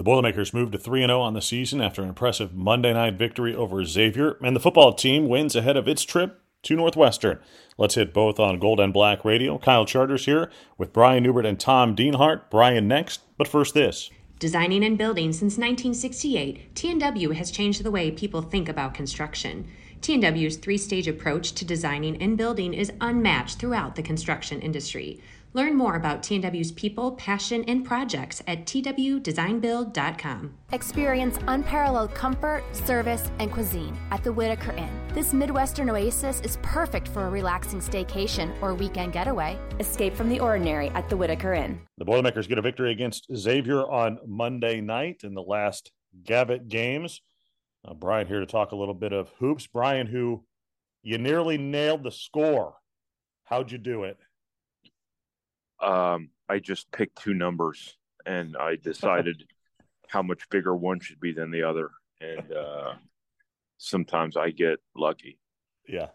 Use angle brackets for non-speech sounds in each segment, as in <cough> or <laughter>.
The Boilermakers moved to 3 0 on the season after an impressive Monday night victory over Xavier, and the football team wins ahead of its trip to Northwestern. Let's hit both on Gold and Black Radio. Kyle Charters here with Brian Neubert and Tom Dienhart. Brian next, but first this. Designing and building since 1968, TNW has changed the way people think about construction. TNW's three stage approach to designing and building is unmatched throughout the construction industry. Learn more about TNW's people, passion, and projects at twdesignbuild.com. Experience unparalleled comfort, service, and cuisine at the Whitaker Inn. This Midwestern oasis is perfect for a relaxing staycation or weekend getaway. Escape from the ordinary at the Whitaker Inn. The Boilermakers get a victory against Xavier on Monday night in the last Gavitt games. Uh, Brian here to talk a little bit of hoops. Brian, who you nearly nailed the score. How'd you do it? Um, I just picked two numbers and I decided how much bigger one should be than the other. And uh, sometimes I get lucky. Yeah,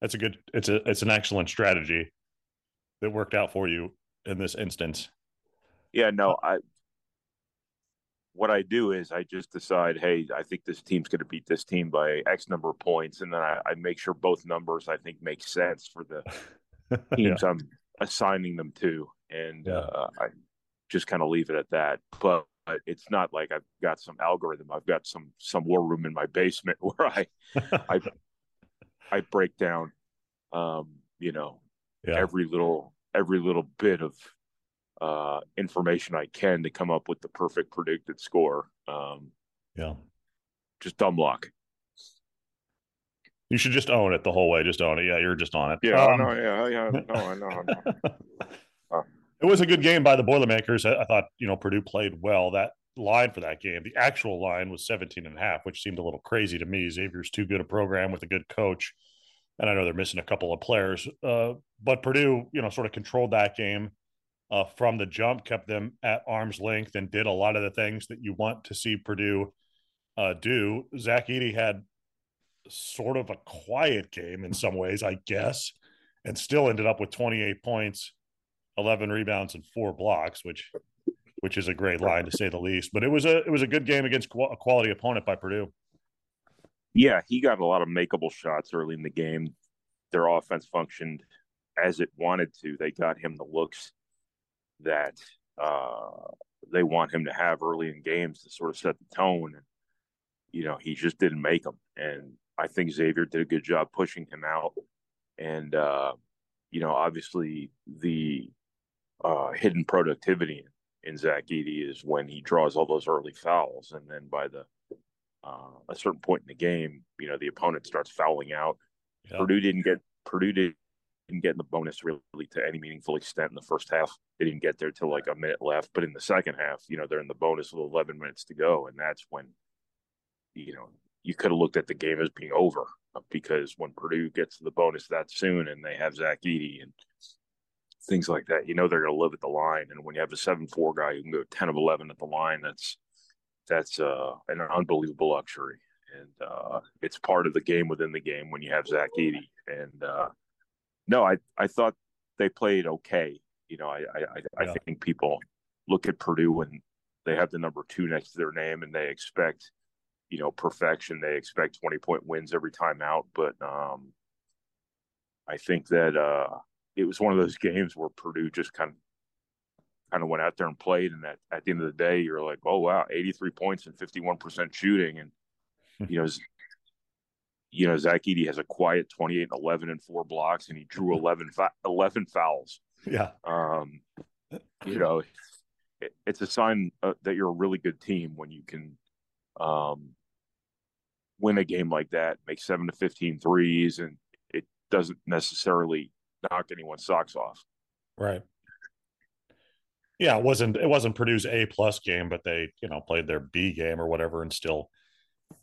that's a good. It's a it's an excellent strategy that worked out for you in this instance. Yeah, no, I. What I do is I just decide, hey, I think this team's going to beat this team by X number of points, and then I, I make sure both numbers I think make sense for the <laughs> teams yeah. I'm assigning them to, and yeah. uh, I just kind of leave it at that. But it's not like I've got some algorithm. I've got some some war room in my basement <laughs> where I I I break down, um, you know, yeah. every little every little bit of uh, information I can to come up with the perfect predicted score. Um, yeah, just dumb luck. You should just own it the whole way. Just own it. Yeah, you're just on it. Yeah, um, no, yeah, yeah, no, I know. I know. <laughs> It was a good game by the Boilermakers. I, I thought, you know, Purdue played well. That line for that game, the actual line was 17 and a half, which seemed a little crazy to me. Xavier's too good a program with a good coach. And I know they're missing a couple of players. Uh, but Purdue, you know, sort of controlled that game uh, from the jump, kept them at arm's length, and did a lot of the things that you want to see Purdue uh, do. Zach Edey had sort of a quiet game in some ways, I guess, and still ended up with 28 points, 11 rebounds, and four blocks, which which is a great line to say the least. But it was a it was a good game against a quality opponent by Purdue. Yeah, he got a lot of makeable shots early in the game. Their offense functioned as it wanted to. They got him the looks that uh, they want him to have early in games to sort of set the tone. And you know, he just didn't make them. And I think Xavier did a good job pushing him out. And, uh, you know, obviously the uh, hidden productivity in Zach Edey is when he draws all those early fouls. And then by the uh, a certain point in the game, you know, the opponent starts fouling out. Yeah. Purdue didn't get Purdue didn't get in the bonus really to any meaningful extent in the first half. They didn't get there till like a minute left. But in the second half, you know, they're in the bonus with 11 minutes to go, and that's when, you know, you could have looked at the game as being over because when Purdue gets to the bonus that soon and they have Zach Edey and things like that, you know they're going to live at the line. And when you have a seven-four guy who can go ten of eleven at the line, that's that's uh, an unbelievable luxury. And uh, it's part of the game within the game when you have Zach Edey. And uh, no, I I thought they played okay. You know, I I, I think people look at Purdue and they have the number two next to their name and they expect you know perfection. They expect twenty point wins every time out, but um, I think that uh, it was one of those games where Purdue just kind of kind of went out there and played, and at, at the end of the day, you're like, oh wow, eighty three points and fifty one percent shooting, and you know. You know, Zach Edey has a quiet 28 and 11 and four blocks, and he drew <laughs> 11, 11 fouls. Yeah. Um, you <clears throat> know, it, it's a sign uh, that you're a really good team when you can um, win a game like that, make seven to 15 threes, and it doesn't necessarily knock anyone's socks off. Right. Yeah, it wasn't it wasn't Purdue's A plus game, but they you know played their B game or whatever, and still,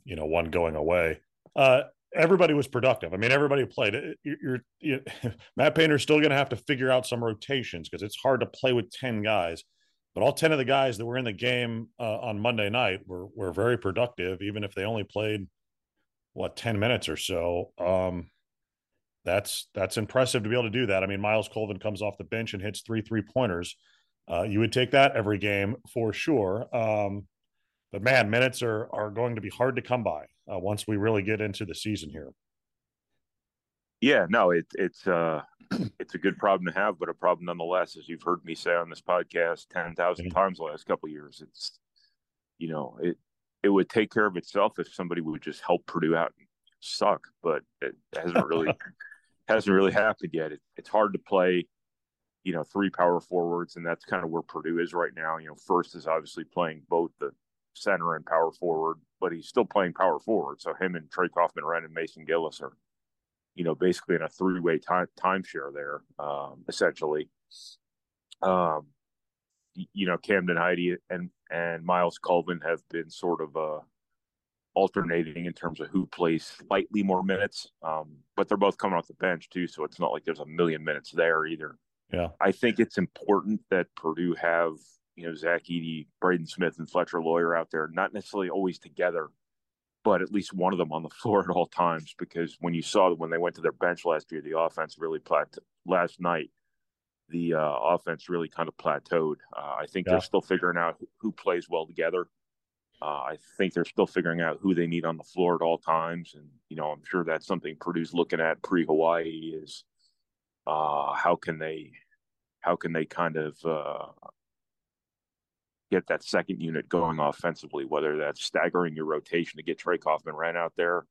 you know, one going away. Uh, everybody was productive. I mean, everybody played. You're, you're, <laughs> Matt Painter's still going to have to figure out some rotations because it's hard to play with ten guys. But all ten of the guys that were in the game uh, on Monday night were were very productive, even if they only played what 10 minutes or so um that's that's impressive to be able to do that i mean Myles Colvin comes off the bench and hits three three pointers uh, you would take that every game for sure. Um, but man, minutes are are going to be hard to come by uh, once we really get into the season here. Yeah, no, it, it's uh, <clears throat> it's a good problem to have, but a problem nonetheless, as you've heard me say on this podcast ten thousand times the last couple years. It's you know it it would take care of itself if somebody would just help Purdue out and suck, but it hasn't really <laughs> hasn't really happened yet. It, it's hard to play you know, three power forwards, and that's kind of where Purdue is right now. You know, Furst is obviously playing both the center and power forward, but he's still playing power forward. So him and Trey Kaufman-Renn and Mason Gillis are, you know, basically in a three-way time timeshare there, um, essentially. Um, you know, Camden Heide and and Myles Colvin have been sort of uh, alternating in terms of who plays slightly more minutes, um, but they're both coming off the bench too, so it's not like there's a million minutes there either. Yeah. I think it's important that Purdue have, you know, Zach Edey, Braden Smith, and Fletcher Loyer out there, not necessarily always together, but at least one of them on the <laughs> floor at all times. Because when you saw when they went to their bench last year, the offense really plateaued. Last night, the uh, offense really kind of plateaued. Uh, I think yeah. they're still figuring out who, who plays well together. Uh, I think they're still figuring out who they need on the floor at all times, and you know, I'm sure that's something Purdue's looking at pre Hawaii is uh, how can they how can they kind of uh, get that second unit going offensively, whether that's staggering your rotation to get Trey Kaufman-Renn out there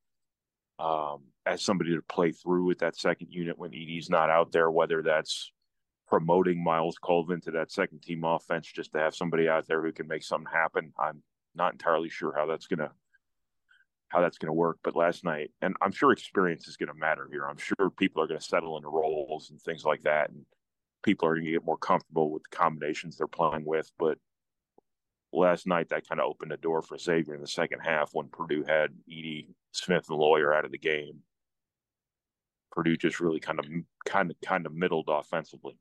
um, as somebody to play through with that second unit when Edey's not out there, whether that's promoting Myles Colvin to that second team offense just to have somebody out there who can make something happen. I'm not entirely sure how that's to how that's to work. But last night, and I'm sure experience is to matter here. I'm sure people are to settle into roles and things like that, and people are to get more comfortable with the combinations they're playing with. But last night, that kind of opened the door for Xavier in the second half when Purdue had Edey Smith and Loyer out of the game. Purdue just really kind of kind of kind of middled offensively.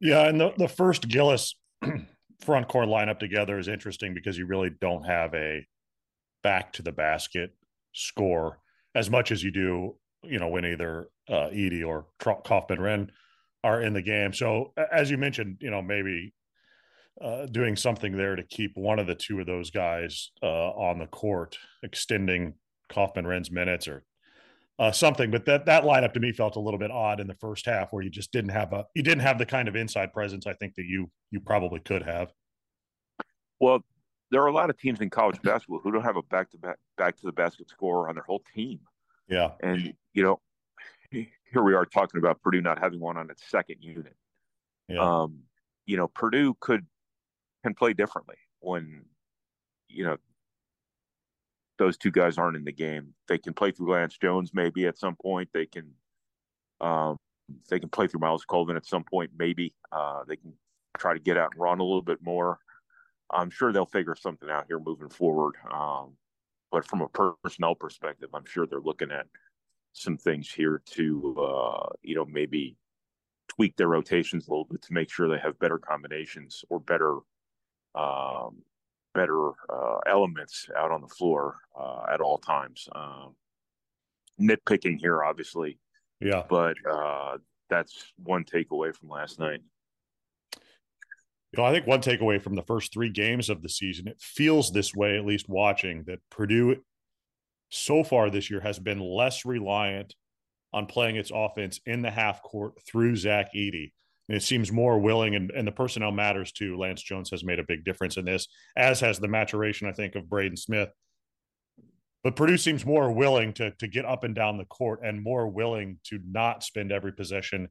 Yeah, and the the Furst Gillis <clears throat> front court lineup together is interesting because you really don't have a back to the basket score as much as you do, you know, when either uh, Edey or Kaufman-Renn are in the game. So as you mentioned, you know, maybe uh, doing something there to keep one of the two of those guys uh, on the court, extending Kaufman-Renn's minutes or uh, something. But that that lineup to me felt a little bit odd in the first half, where you just didn't have a you didn't have the kind of inside presence I think that you you probably could have. Well, there are a lot of teams in college basketball who don't have a back to back back to the basket scorer on their whole team. Yeah. And you know, here we are talking about Purdue not having one on its second unit. Yeah. Um, you know, Purdue could can play differently when you know those two guys aren't in the game. They can play through Lance Jones maybe at some point. They can um they can play through Myles Colvin at some point, maybe. Uh, they can try to get out and run a little bit more. I'm sure they'll figure something out here moving forward. Um, but from a personnel perspective, I'm sure they're looking at some things here to, uh, you know, maybe tweak their rotations a little bit to make sure they have better combinations or better, um, better uh, elements out on the floor uh, at all times. Um, nitpicking here, obviously. Yeah. But uh, that's one takeaway from last night. You know, I think one takeaway from the first three games of the season, it feels this way, at least watching, that Purdue so far this year has been less reliant on playing its offense in the half court through Zach Edey. It seems more willing, and, and the personnel matters too. Lance Jones has made a big difference in this, as has the maturation, I think, of Braden Smith. But Purdue seems more willing to, to get up and down the court and more willing to not spend every possession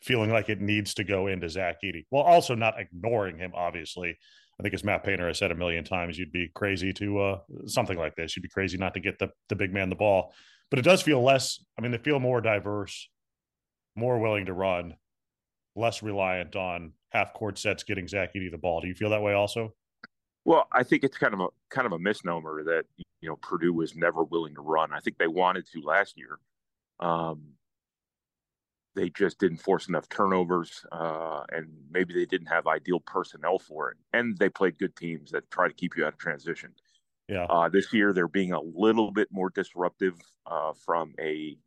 feeling like it needs to go into Zach Edey, while also not ignoring him. Obviously, I think as Matt Painter has said a million times, you'd be crazy to uh, something like this. You'd be crazy not to get the the big man the ball. But it does feel less. I mean, they feel more diverse, more willing to run, less reliant on half court sets getting Zach Edey the ball. Do you feel that way also? Well, I think it's kind of a kind of a misnomer that you know Purdue was never willing to run. I think they wanted to last year. Um, they just didn't force enough turnovers, uh, and maybe they didn't have ideal personnel for it. And they played good teams that try to keep you out of transition. Yeah. Uh, this year they're being a little bit more disruptive uh, from a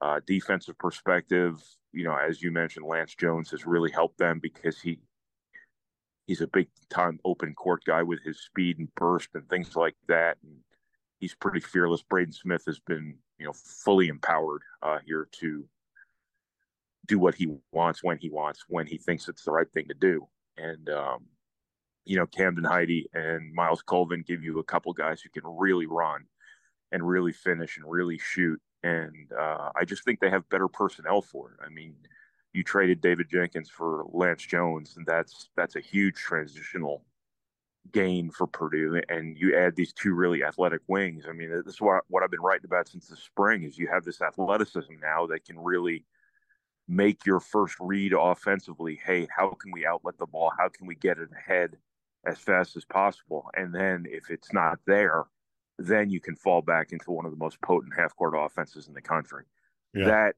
uh, defensive perspective. You know, as you mentioned, Lance Jones has really helped them because he he's a big time open court guy with his speed and burst and things like that. And he's pretty fearless. Braden Smith has been, you know, fully empowered uh, here to do what he wants when he wants, when he thinks it's the right thing to do. And, um, you know, Camden Heide and Myles Colvin give you a couple guys who can really run and really finish and really shoot. And uh, I just think they have better personnel for it. I mean, you traded David Jenkins for Lance Jones, and that's that's a huge transitional gain for Purdue. And you add these two really athletic wings. I mean, this is what what I've been writing about since the spring is you have this athleticism now that can really make your first read offensively. Hey, how can we outlet the ball? How can we get it ahead as fast as possible? And then if it's not there, then you can fall back into one of the most potent half court offenses in the country. Yeah. That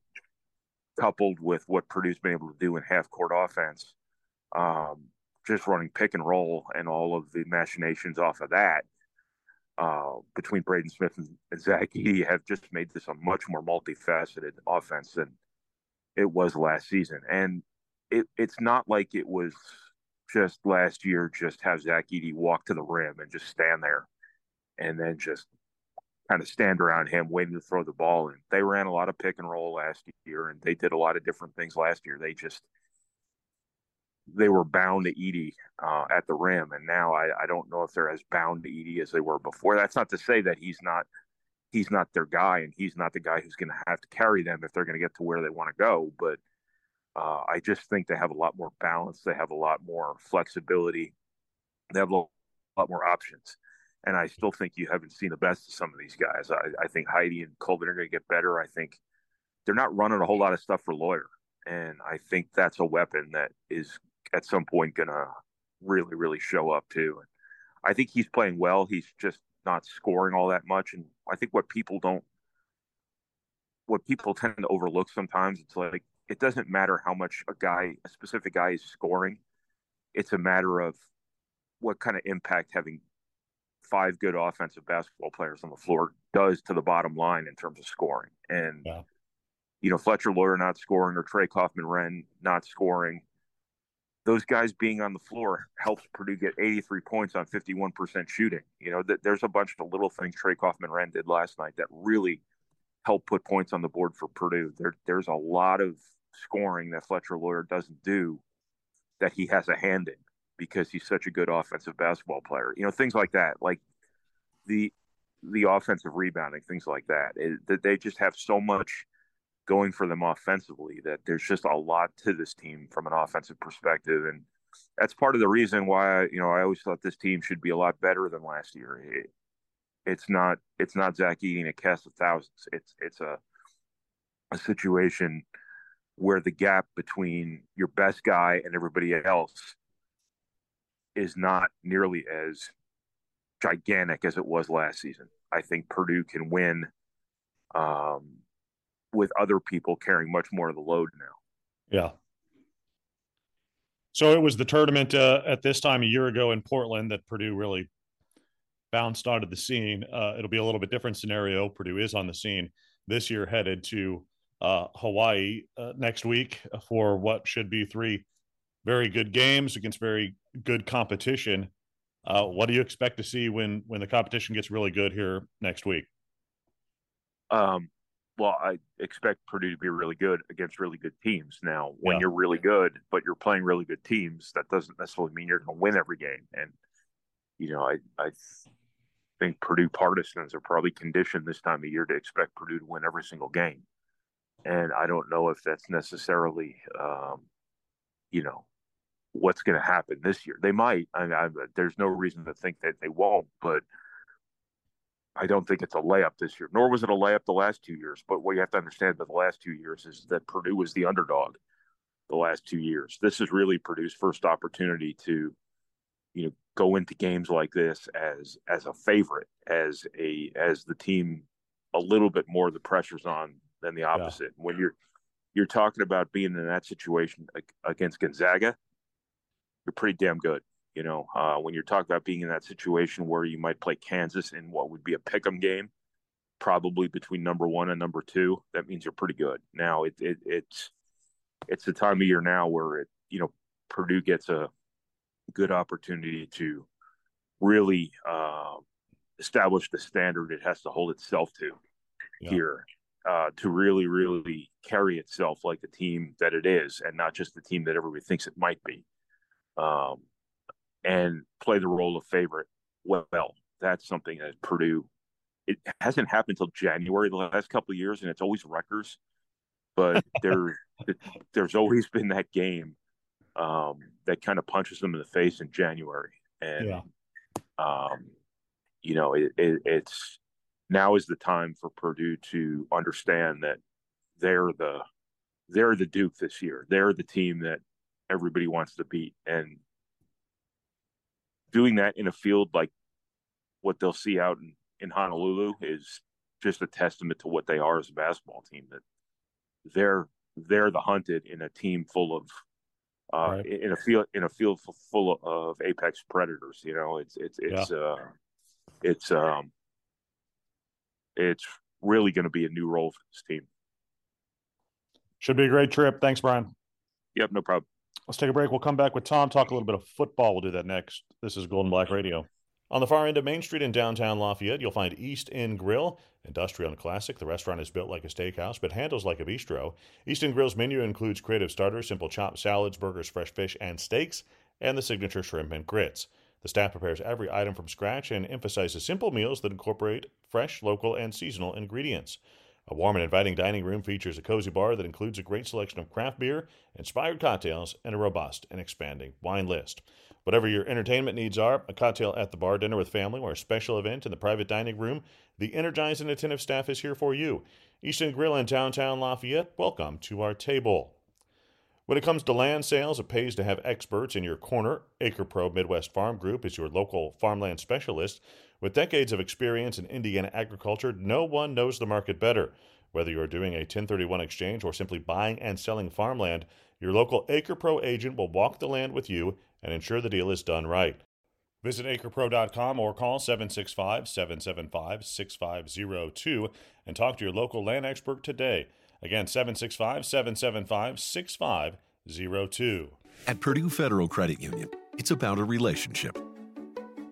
coupled with what Purdue's been able to do in half court offense, um, just running pick and roll and all of the machinations off of that uh, between Braden Smith and, Zach Edey have just made this a much more multifaceted offense than it was last season. And it, it's not like it was just last year, just have Zach Edey walk to the rim and just stand there and then just kind of stand around him waiting to throw the ball. And they ran a lot of pick and roll last year, and they did a lot of different things last year. They just they were bound to Edey uh, at the rim, and now I, I don't know if they're as bound to Edey as they were before. That's not to say that he's not he's not their guy, and he's not the guy who's going to have to carry them if they're going to get to where they want to go. But uh, I just think they have a lot more balance. They have a lot more flexibility. They have a lot more options and I still think you haven't seen the best of some of these guys. I, I think Heide and Colvin are going to get better. I think they're not running a whole lot of stuff for Loyer, and I think that's a weapon that is at some point going to really, really show up too. And I think he's playing well. He's just not scoring all that much, and I think what people don't, what people tend to overlook sometimes, it's like it doesn't matter how much a guy, a specific guy, is scoring. It's a matter of what kind of impact having five good offensive basketball players on the floor does to the bottom line in terms of scoring. And yeah. you know, Fletcher Loyer not scoring or Trey Kaufman-Renn not scoring. Those guys being on the floor helps Purdue get 83 points on 51% shooting. You know, th- there's a bunch of little things Trey Kaufman-Renn did last night that really helped put points on the board for Purdue. There, there's a lot of scoring that Fletcher Loyer doesn't do that he has a hand in because he's such a good offensive basketball player. You know, things like that, like the the offensive rebounding, things like that. Eh, that they just have so much going for them offensively that there's just a lot to this team from an offensive perspective, and that's part of the reason why you know I always thought this team should be a lot better than last year. It, it's not it's not Zach eating a cast of thousands. It's it's a a situation where the gap between your best guy and everybody else is not nearly as gigantic as it was last season. I think Purdue can win um, with other people carrying much more of the load now. Yeah. So it was the tournament uh, at this time a year ago in Portland that Purdue really bounced onto the scene. Uh, it'll be a little bit different scenario. Purdue is on the scene this year, headed to uh, Hawaii uh, next week for what should be three very good games against very good competition. Uh, what do you expect to see when when the competition gets really good here next week? Um, well, I expect Purdue to be really good against really good teams. Now, when yeah. you're really good, but you're playing really good teams, that doesn't necessarily mean you're going to win every game. And you know, I I think Purdue partisans are probably conditioned this time of year to expect Purdue to win every single game. And I don't know if that's necessarily, um, you know, what's going to happen this year. They might. I, I, there's no reason to think that they won't, but I don't think it's a layup this year. Nor was it a layup the last two years. But what you have to understand about the last two years is that Purdue was the underdog the last two years. This is really Purdue's first opportunity to, you know, go into games like this as as a favorite, as a as the team a little bit more the pressure's on than the opposite. Yeah. When you're you're talking about being in that situation against Gonzaga, you're pretty damn good. You know, uh, when you're talking about being in that situation where you might play Kansas in what would be a pick'em game, probably between number one and number two, that means you're pretty good. Now it, it it's it's the time of year now where it you know Purdue gets a good opportunity to really uh, establish the standard it has to hold itself to yeah. here uh, to really, really carry itself like the team that it is, and not just the team that everybody thinks it might be, um, and play the role of favorite well. That's something that Purdue. It hasn't happened until January the last couple of years, and it's always Rutgers. But <laughs> there, there's always been that game um, that kind of punches them in the face in January, and yeah. um, you know it, it, it's now is the time for Purdue to understand that they're the they're the Duke this year. They're the team that everybody wants to beat, and doing that in a field like what they'll see out in, in Honolulu is just a testament to what they are as a basketball team. That they're they're the hunted in a team full of uh, right. in a field in a field full of apex predators. You know, it's it's it's yeah. uh, it's um it's really going to be a new role for this team. Should be a great trip. Thanks, Brian. Yep, no problem. Let's take a break. We'll come back with Tom, talk a little bit of football. We'll do that next. This is Gold and Black Radio. On the far end of Main Street in downtown Lafayette, you'll find East End Grill, industrial and classic. The restaurant is built like a steakhouse, but handles like a bistro. East End Grill's menu includes creative starters, simple chopped salads, burgers, fresh fish, and steaks, and the signature shrimp and grits. The staff prepares every item from scratch and emphasizes simple meals that incorporate fresh, local, and seasonal ingredients. A warm and inviting dining room features a cozy bar that includes a great selection of craft beer, inspired cocktails, and a robust and expanding wine list. Whatever your entertainment needs are, a cocktail at the bar, dinner with family, or a special event in the private dining room, the energized and attentive staff is here for you. East End Grill in downtown Lafayette, welcome to our table. When it comes to land sales, it pays to have experts in your corner. AcrePro Midwest Farm Group is your local farmland specialist. With decades of experience in Indiana agriculture, no one knows the market better. Whether you're doing a 1031 exchange or simply buying and selling farmland, your local AcrePro agent will walk the land with you and ensure the deal is done right. Visit acrepro.com or call 765 775 6502 and talk to your local land expert today. Again, 765 775 6502. At Purdue Federal Credit Union, it's about a relationship.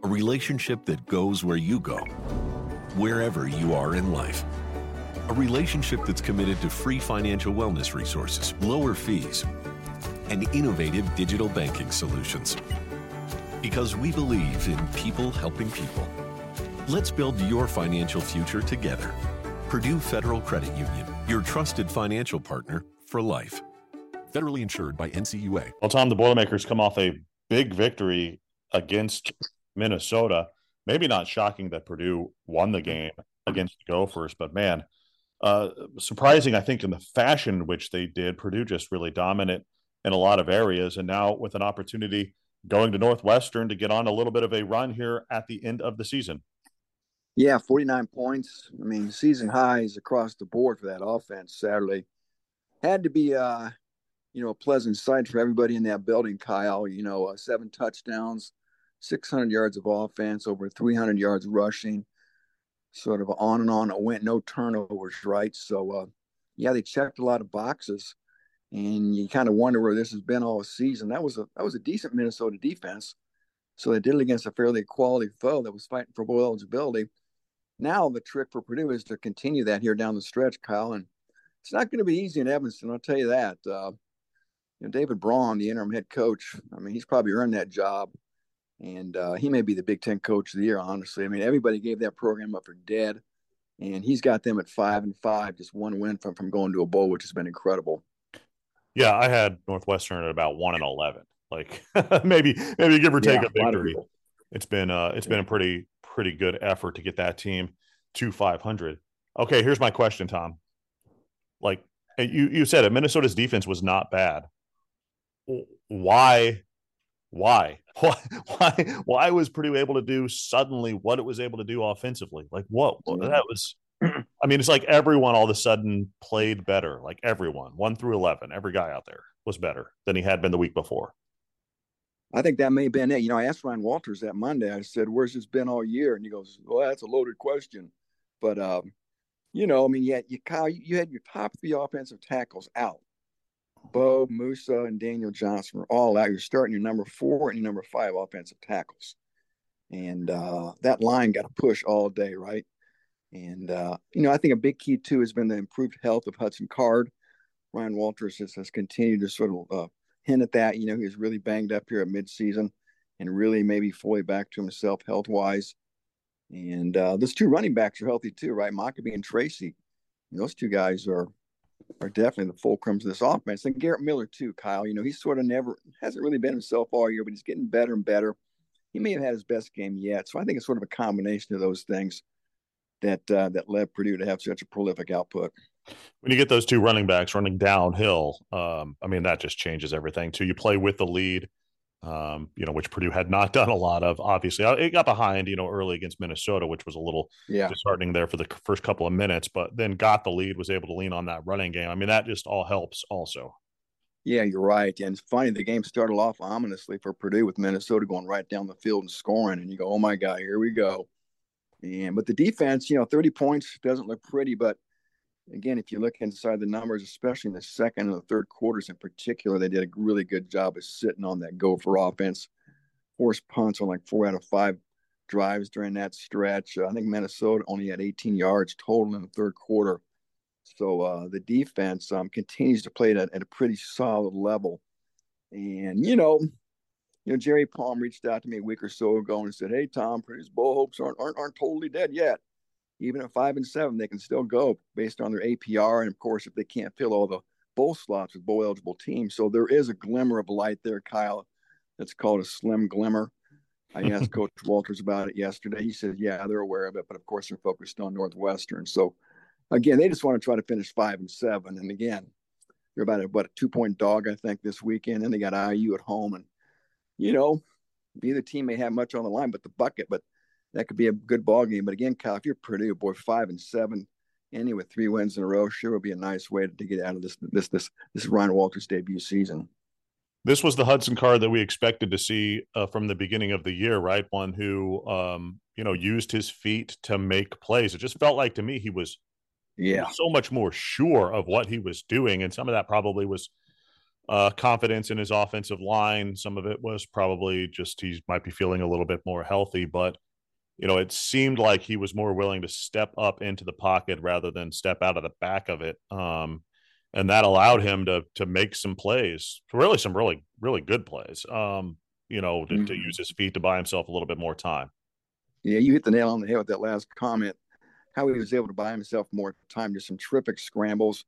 A relationship that goes where you go, wherever you are in life. A relationship that's committed to free financial wellness resources, lower fees, and innovative digital banking solutions. Because we believe in people helping people. Let's build your financial future together. Purdue Federal Credit Union your trusted financial partner for life. Federally insured by NCUA. Well, Tom, the Boilermakers come off a big victory against Minnesota. Maybe not shocking that Purdue won the game against the Gophers, but man, uh, surprising, I think, in the fashion in which they did. Purdue just really dominant in a lot of areas. And now with an opportunity going to Northwestern to get on a little bit of a run here at the end of the season. Yeah, 49 points. I mean, season highs across the board for that offense Saturday. Had to be, uh, you know, a pleasant sight for everybody in that building, Kyle. You know, uh, seven touchdowns, 600 yards of offense, over 300 yards rushing, sort of on and on it went, no turnovers, right? So, uh, yeah, they checked a lot of boxes, and you kind of wonder where this has been all season. That was a that was a decent Minnesota defense. So they did it against a fairly quality foe that was fighting for bowl eligibility. Now the trick for Purdue is to continue that here down the stretch, Kyle, and it's not going to be easy in Evanston. I'll tell you that. Uh, you know, David Braun, the interim head coach, I mean, he's probably earned that job, and uh, he may be the Big Ten coach of the year. Honestly, I mean, everybody gave that program up for dead, and he's got them at five and five, just one win from from going to a bowl, which has been incredible. Yeah, I had Northwestern at about one and eleven, like <laughs> maybe maybe give or take yeah, a victory. A it's been uh, it's been a pretty pretty good effort to get that team to 500. Okay, here's my question, Tom. Like you, you said it, Minnesota's defense was not bad. Why, why, <laughs> why, why, why was Purdue able to do suddenly what it was able to do offensively? Like what? Mm-hmm. That was. I mean, it's like everyone all of a sudden played better. Like everyone, one through eleven, every guy out there was better than he had been the week before. I think that may have been it. You know, I asked Ryan Walters that Monday. I said, "Where's this been all year?" And he goes, "Well, that's a loaded question." But um, you know, I mean, you had you Kyle, you had your top three offensive tackles out. Mbow, Musa, and Daniel Johnson were all out. You're starting your number four and your number five offensive tackles. And uh, that line got to push all day, right? And, uh, you know, I think a big key, too, has been the improved health of Hudson Card. Ryan Walters has, has continued to sort of uh, hint at that. You know, he was really banged up here at midseason and really maybe fully back to himself health wise. And uh, those two running backs are healthy, too, right? Mockobee and Tracy. Those two guys are are definitely the fulcrums of this offense. And Garrett Miller too, Kyle. You know, he's sort of never hasn't really been himself all year, but he's getting better and better. He may have had his best game yet. So I think it's sort of a combination of those things that uh, that led Purdue to have such a prolific output. When you get those two running backs running downhill, um, I mean that just changes everything too. You play with the lead um, you know, which Purdue had not <laughs> done a lot of. Obviously, uh, it got behind, you know, early against Minnesota, which was a little yeah. disheartening there for the first couple of minutes, but then got the lead, was able to lean on that running game. I mean, that just all helps also. Yeah, you're right. And it's funny, the game started off ominously for Purdue with Minnesota going right down the field and scoring. And you go, oh my God, here we go. And but the defense, you know, 30 points doesn't look pretty, but again, if you look inside the numbers, especially in the second and the third quarters in particular, they did a really good job of sitting on that Gopher offense. Forced punts on like four out of five drives during that stretch. Uh, I think Minnesota only had 18 yards total in the third quarter. So uh, the defense um, continues to play at, at, a pretty solid level. And, you know, you know, Jerry Palm reached out to me a week or so ago and said, Hey, Tom, Purdue's bowl hopes aren't, aren't, aren't totally dead yet even at five and seven, they can still go based on their APR. And of course, if they can't fill all the bowl slots with bowl eligible teams. So there is a glimmer of light there, Kyle. That's called a slim glimmer. I <laughs> asked Coach Walters about it yesterday. He said, yeah, they're aware of it, but of course they're focused on Northwestern. So again, they just want to try to finish five and seven. And again, they're about a what a two point dog, I think, this weekend. And they got IU at home. And you know, neither team may have much on the line but the bucket, but that could be a good ball game. But again, Kyle, if you're Purdue, boy, five and seven, ending with three wins in a row, sure would be a nice way to, to get out of this this this this Ryan Walters debut season. This was the Hudson Card that we expected to see uh, from the beginning of the year, right? One who, um, you know, used his feet to make plays. It just felt like to me he was, yeah, so much more sure of what he was doing, and some of that probably was uh, confidence in his offensive line. Some of it was probably just he might be feeling a little bit more healthy, but you know, it seemed like he was more willing to step up into the pocket rather than step out of the back of it. Um, and that allowed him to to make some plays, really some really really good plays. Um, you know, to, mm-hmm. to use his feet to buy himself a little bit more time. Yeah, you hit the nail on the head with that last comment. How he was able to buy himself more time, just some terrific scrambles,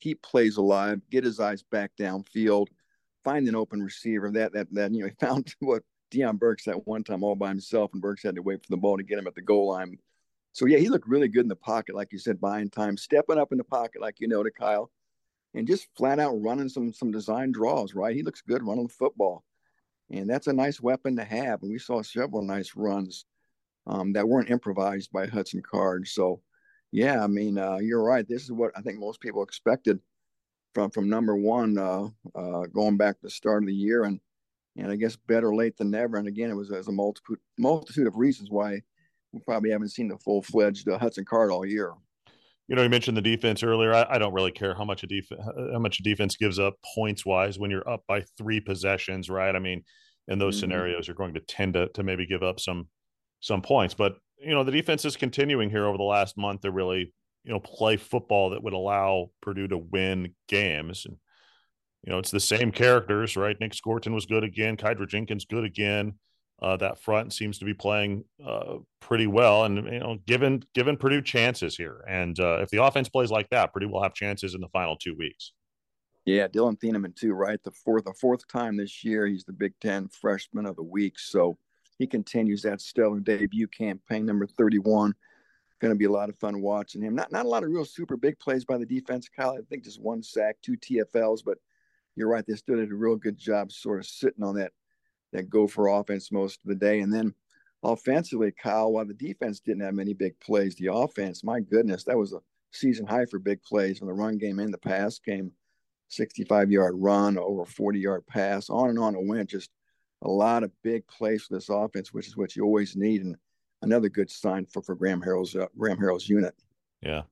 keep plays alive, get his eyes back downfield, find an open receiver. That that that you know <laughs> he found what Deion Burks at one time all by himself, and Burks had to wait for the ball to get him at the goal line. So yeah, he looked really good in the pocket, like you said, buying time, stepping up in the pocket, like you know, to Kyle, and just flat out running some some design draws. Right, he looks good running the football, and that's a nice weapon to have. And we saw several nice runs um, that weren't improvised by Hudson Card. So yeah, I mean, uh, you're right. This is what I think most people expected from from number one uh, uh, going back to the start of the year, and and I guess better late than never. And again, it was as a multitude multitude of reasons why we probably haven't seen the full fledged uh, Hudson Card all year. You know, you mentioned the defense earlier. I, I don't really care how much a defense how much a defense gives up points wise when you're up by three possessions, right? I mean, in those mm-hmm. scenarios, you're going to tend to to maybe give up some some points. But you know, the defense is continuing here over the last month to really you know play football that would allow Purdue to win games. And you know, it's the same characters, right? Nic Scourton was good again. Kydran Jenkins good again. Uh, that front seems to be playing uh, pretty well, and you know, given given Purdue chances here, and uh, if the offense plays like that, Purdue will have chances in the final two weeks. Yeah, Dillon Thieneman too, right? The fourth, the fourth time this year, he's the Big Ten Freshman of the Week, so he continues that stellar debut campaign, number thirty-one. Going to be a lot of fun watching him. Not not a lot of real super big plays by the defense, Kyle. I think just one sack, two TFLs, but you're right. They still did a real good job sort of sitting on that that Gopher offense most of the day. And then offensively, Kyle, while the defense didn't have many big plays, the offense, my goodness, that was a season high for big plays in the run game and the pass game. 65 yard run, over 40 yard pass, on and on it went. Just a lot of big plays for this offense, which is what you always need. And another good sign for, for Graham Harrell's uh, Graham Harrell's unit. Yeah.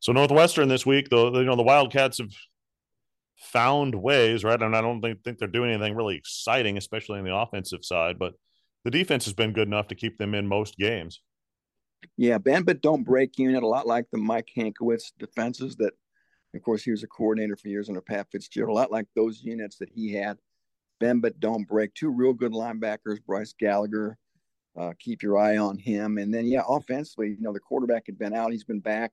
So Northwestern this week, though, you know, the Wildcats have found ways, right? And I don't think, think they're doing anything really exciting, especially on the offensive side, but the defense has been good enough to keep them in most games. Yeah, bend but don't break unit, a lot like the Mike Hankwitz defenses that, of course, he was a coordinator for years under Pat Fitzgerald, a lot like those units that he had. Bend but don't break. Two real good linebackers, Bryce Gallagher. Uh, keep your eye on him. And then, yeah, offensively, you know, the quarterback had been out, he's been back,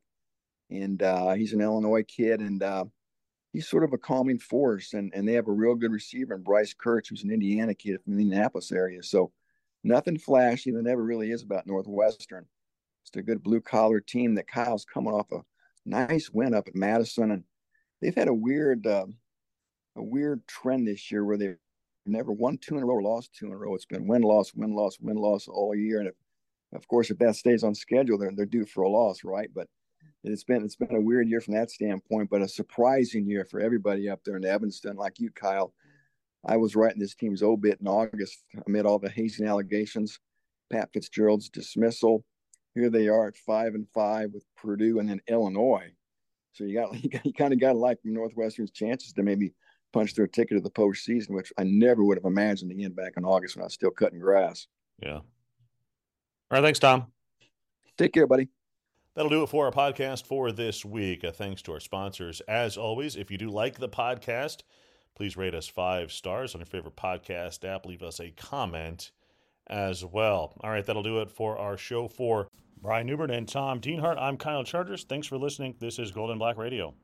and uh, he's an Illinois kid, and uh, he's sort of a calming force. And and they have a real good receiver, and Bryce Kirtz, who's an Indiana kid from the Indianapolis area. So nothing flashy. There never really is about Northwestern. It's a good blue collar team that Kyle's coming off a nice win up at Madison, and they've had a weird, uh, a weird trend this year where they've never won two in a row or lost two in a row. It's been win loss, win loss, win loss all year, and if, of course, if that stays on schedule, they're they're due for a loss, right? But it's been it's been a weird year from that standpoint, but a surprising year for everybody up there in Evanston, like you, Kyle. I was writing this team's obit in August amid all the hazing allegations, Pat Fitzgerald's dismissal, here they are at five and five with Purdue and then Illinois. So you got <laughs> you, you kind of got to like Northwestern's chances to maybe punch their ticket to the postseason, which I never would have imagined again back in August when I was still cutting grass. Yeah. All right. Thanks, Tom. Take care, buddy. That'll do it for our podcast for this week. Thanks to our sponsors. As always, if you do like the podcast, please rate us five stars on your favorite podcast app. Leave us a comment as well. All right, that'll do it for our show for Brian Neubert and Tom Dienhart. I'm Kyle Charters. Thanks for listening. This is Gold and Black Radio.